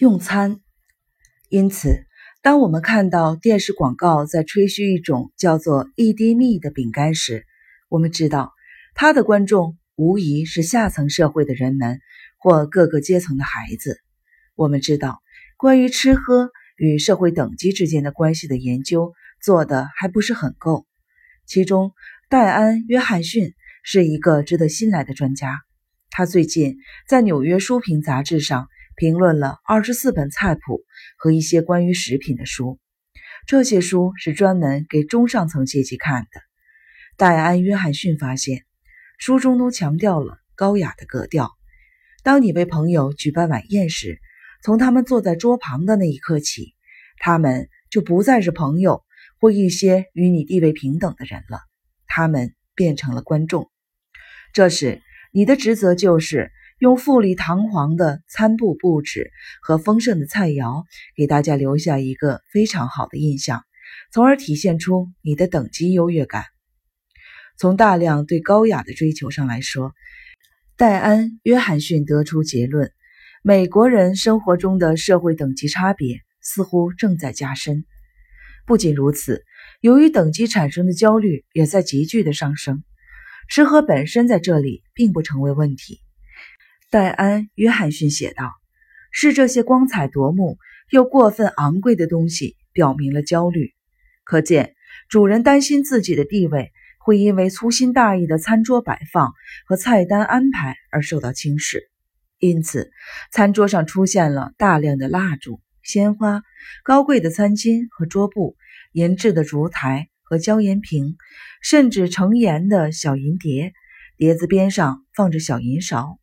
用餐。因此，当我们看到电视广告在吹嘘一种叫做“一滴蜜”的饼干时，我们知道它的观众无疑是下层社会的人们或各个阶层的孩子。我们知道，关于吃喝与社会等级之间的关系的研究做的还不是很够。其中，戴安·约翰逊是一个值得信赖的专家。他最近在《纽约书评》杂志上。评论了二十四本菜谱和一些关于食品的书，这些书是专门给中上层阶级看的。戴安·约翰逊发现，书中都强调了高雅的格调。当你为朋友举办晚宴时，从他们坐在桌旁的那一刻起，他们就不再是朋友或一些与你地位平等的人了，他们变成了观众。这时，你的职责就是。用富丽堂皇的餐布布置和丰盛的菜肴，给大家留下一个非常好的印象，从而体现出你的等级优越感。从大量对高雅的追求上来说，戴安·约翰逊得出结论：美国人生活中的社会等级差别似乎正在加深。不仅如此，由于等级产生的焦虑也在急剧的上升。吃喝本身在这里并不成为问题。戴安·约翰逊写道：“是这些光彩夺目又过分昂贵的东西表明了焦虑。可见，主人担心自己的地位会因为粗心大意的餐桌摆放和菜单安排而受到轻视。因此，餐桌上出现了大量的蜡烛、鲜花、高贵的餐巾和桌布、银质的烛台和椒盐瓶，甚至盛盐的小银碟，碟子边上放着小银勺。”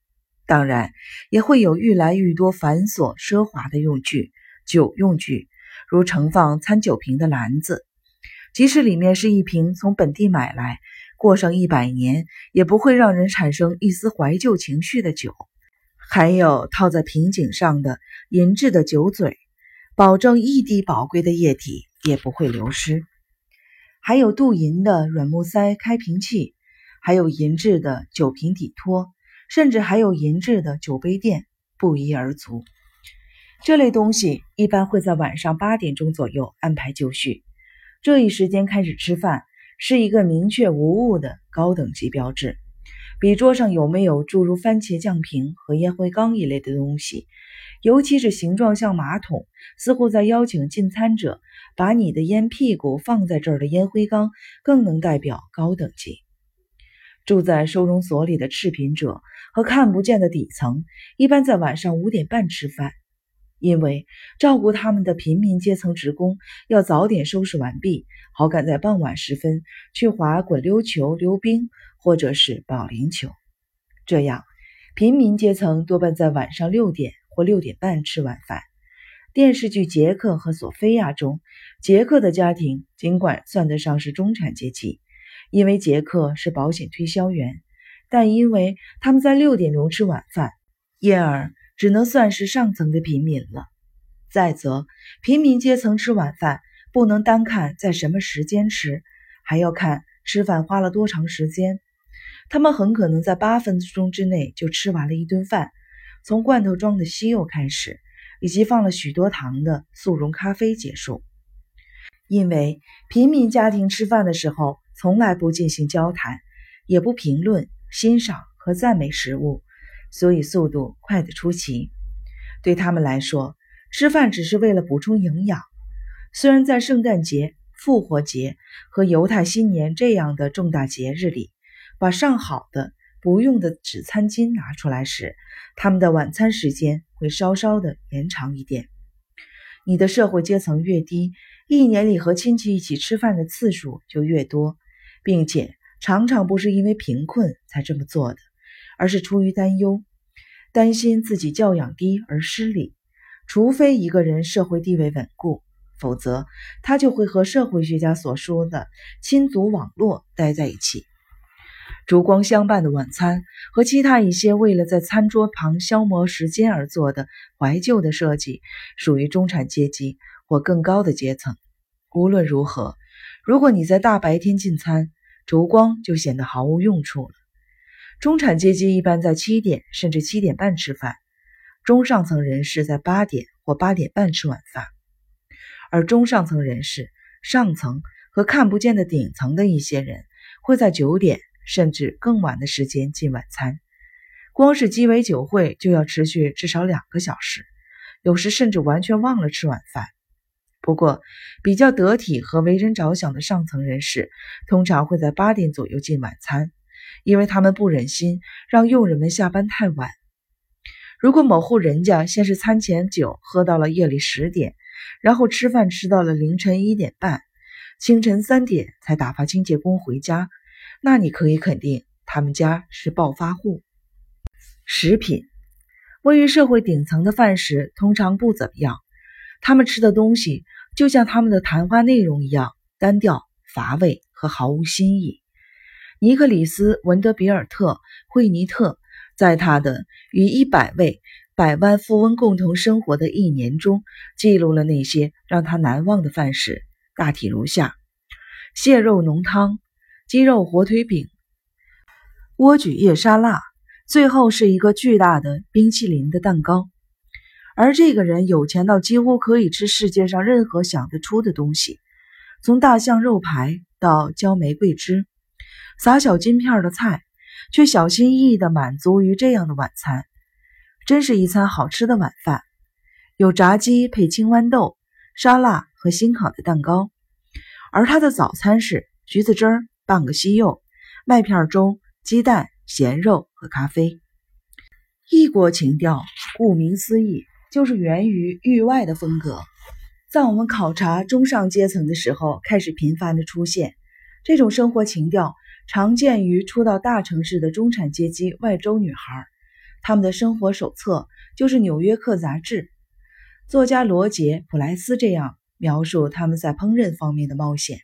当然，也会有愈来愈多繁琐奢华的用具，酒用具，如盛放餐酒瓶的篮子，即使里面是一瓶从本地买来、过上一百年也不会让人产生一丝怀旧情绪的酒。还有套在瓶颈上的银质的酒嘴，保证一滴宝贵的液体也不会流失。还有镀银的软木塞开瓶器，还有银质的酒瓶底托。甚至还有银质的酒杯垫，不一而足。这类东西一般会在晚上八点钟左右安排就绪。这一时间开始吃饭是一个明确无误的高等级标志，比桌上有没有诸如番茄酱瓶和烟灰缸一类的东西，尤其是形状像马桶，似乎在邀请进餐者把你的烟屁股放在这儿的烟灰缸，更能代表高等级。住在收容所里的赤贫者和看不见的底层，一般在晚上五点半吃饭，因为照顾他们的平民阶层职工要早点收拾完毕，好赶在傍晚时分去滑滚溜球、溜冰或者是保龄球。这样，平民阶层多半在晚上六点或六点半吃晚饭。电视剧《杰克和索菲亚》中，杰克的家庭尽管算得上是中产阶级。因为杰克是保险推销员，但因为他们在六点钟吃晚饭，因而只能算是上层的平民了。再则，平民阶层吃晚饭不能单看在什么时间吃，还要看吃饭花了多长时间。他们很可能在八分钟之内就吃完了一顿饭，从罐头装的西柚开始，以及放了许多糖的速溶咖啡结束。因为平民家庭吃饭的时候。从来不进行交谈，也不评论、欣赏和赞美食物，所以速度快得出奇。对他们来说，吃饭只是为了补充营养。虽然在圣诞节、复活节和犹太新年这样的重大节日里，把上好的不用的纸餐巾拿出来时，他们的晚餐时间会稍稍的延长一点。你的社会阶层越低，一年里和亲戚一起吃饭的次数就越多。并且常常不是因为贫困才这么做的，而是出于担忧，担心自己教养低而失礼。除非一个人社会地位稳固，否则他就会和社会学家所说的亲族网络待在一起。烛光相伴的晚餐和其他一些为了在餐桌旁消磨时间而做的怀旧的设计，属于中产阶级或更高的阶层。无论如何，如果你在大白天进餐，烛光就显得毫无用处了。中产阶级一般在七点甚至七点半吃饭，中上层人士在八点或八点半吃晚饭，而中上层人士、上层和看不见的顶层的一些人会在九点甚至更晚的时间进晚餐。光是鸡尾酒会就要持续至少两个小时，有时甚至完全忘了吃晚饭。不过，比较得体和为人着想的上层人士通常会在八点左右进晚餐，因为他们不忍心让佣人们下班太晚。如果某户人家先是餐前酒喝到了夜里十点，然后吃饭吃到了凌晨一点半，清晨三点才打发清洁工回家，那你可以肯定他们家是暴发户。食品，位于社会顶层的饭食通常不怎么样，他们吃的东西。就像他们的谈话内容一样单调乏味和毫无新意。尼克里斯·文德比尔特·惠尼特在他的《与一百位百万富翁共同生活的一年》中记录了那些让他难忘的饭食，大体如下：蟹肉浓汤、鸡肉火腿饼、莴苣叶沙拉，最后是一个巨大的冰淇淋的蛋糕。而这个人有钱到几乎可以吃世界上任何想得出的东西，从大象肉排到浇玫瑰汁、撒小金片的菜，却小心翼翼地满足于这样的晚餐，真是一餐好吃的晚饭。有炸鸡配青豌豆、沙拉和新烤的蛋糕，而他的早餐是橘子汁儿、半个西柚、麦片粥、鸡蛋、咸肉和咖啡。异国情调，顾名思义。就是源于域外的风格，在我们考察中上阶层的时候，开始频繁的出现。这种生活情调常见于初到大城市的中产阶级外州女孩，她们的生活手册就是《纽约客》杂志。作家罗杰·普莱斯这样描述他们在烹饪方面的冒险：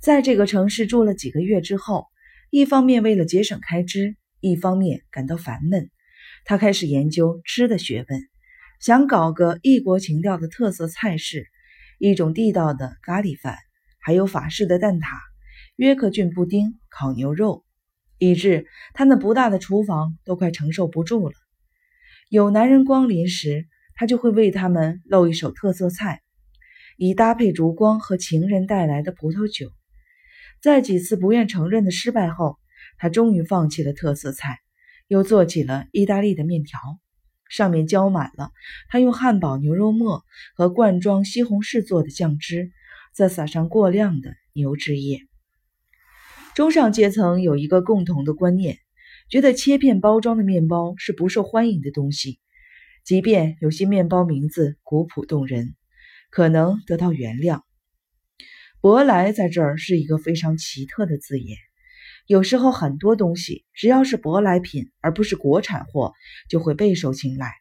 在这个城市住了几个月之后，一方面为了节省开支，一方面感到烦闷，他开始研究吃的学问。想搞个异国情调的特色菜式，一种地道的咖喱饭，还有法式的蛋挞、约克郡布丁、烤牛肉，以致他那不大的厨房都快承受不住了。有男人光临时，他就会为他们露一手特色菜，以搭配烛光和情人带来的葡萄酒。在几次不愿承认的失败后，他终于放弃了特色菜，又做起了意大利的面条。上面浇满了他用汉堡牛肉末和罐装西红柿做的酱汁，再撒上过量的牛脂液。中上阶层有一个共同的观念，觉得切片包装的面包是不受欢迎的东西，即便有些面包名字古朴动人，可能得到原谅。舶来在这儿是一个非常奇特的字眼。有时候很多东西只要是舶来品，而不是国产货，就会备受青睐。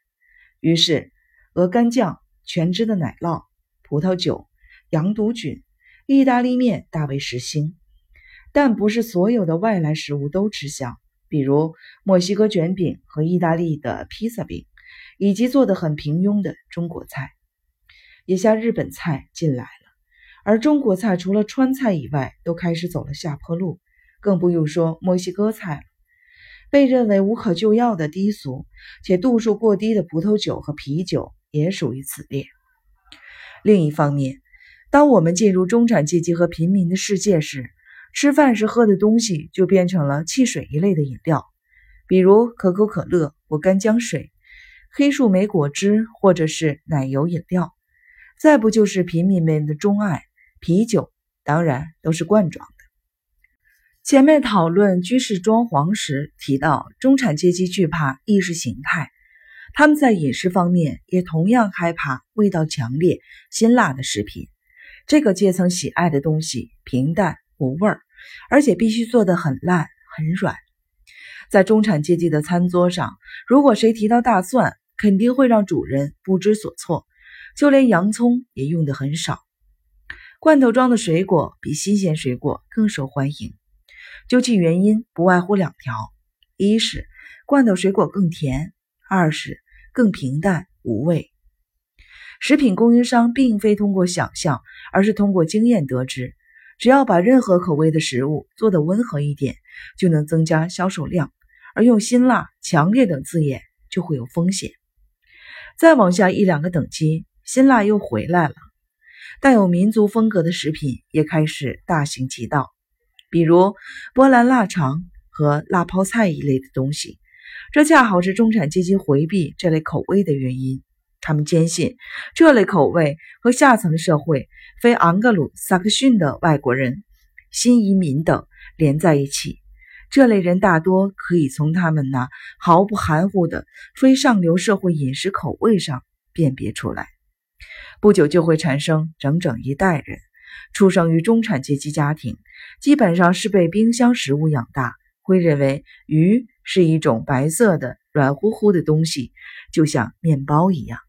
于是，鹅肝酱、全脂的奶酪、葡萄酒、羊肚菌、意大利面大为时兴。但不是所有的外来食物都吃香，比如墨西哥卷饼和意大利的披萨饼，以及做的很平庸的中国菜。眼下日本菜进来了，而中国菜除了川菜以外，都开始走了下坡路。更不用说墨西哥菜了，被认为无可救药的低俗且度数过低的葡萄酒和啤酒也属于此列。另一方面，当我们进入中产阶级和平民的世界时，吃饭时喝的东西就变成了汽水一类的饮料，比如可口可乐或干姜水、黑树莓果汁或者是奶油饮料，再不就是平民们的钟爱啤酒，当然都是罐装的。前面讨论居室装潢时提到，中产阶级惧怕意识形态，他们在饮食方面也同样害怕味道强烈、辛辣的食品。这个阶层喜爱的东西平淡无味儿，而且必须做得很烂很软。在中产阶级的餐桌上，如果谁提到大蒜，肯定会让主人不知所措。就连洋葱也用的很少。罐头装的水果比新鲜水果更受欢迎。究其原因，不外乎两条：一是罐头水果更甜，二是更平淡无味。食品供应商并非通过想象，而是通过经验得知，只要把任何口味的食物做得温和一点，就能增加销售量；而用辛辣、强烈等字眼就会有风险。再往下一两个等级，辛辣又回来了。带有民族风格的食品也开始大行其道，比如波兰腊肠和辣泡菜一类的东西。这恰好是中产阶级回避这类口味的原因。他们坚信这类口味和下层社会、非昂格鲁萨克逊的外国人、新移民等连在一起。这类人大多可以从他们那毫不含糊的非上流社会饮食口味上辨别出来。不久就会产生整整一代人，出生于中产阶级家庭，基本上是被冰箱食物养大，会认为鱼是一种白色的软乎乎的东西，就像面包一样。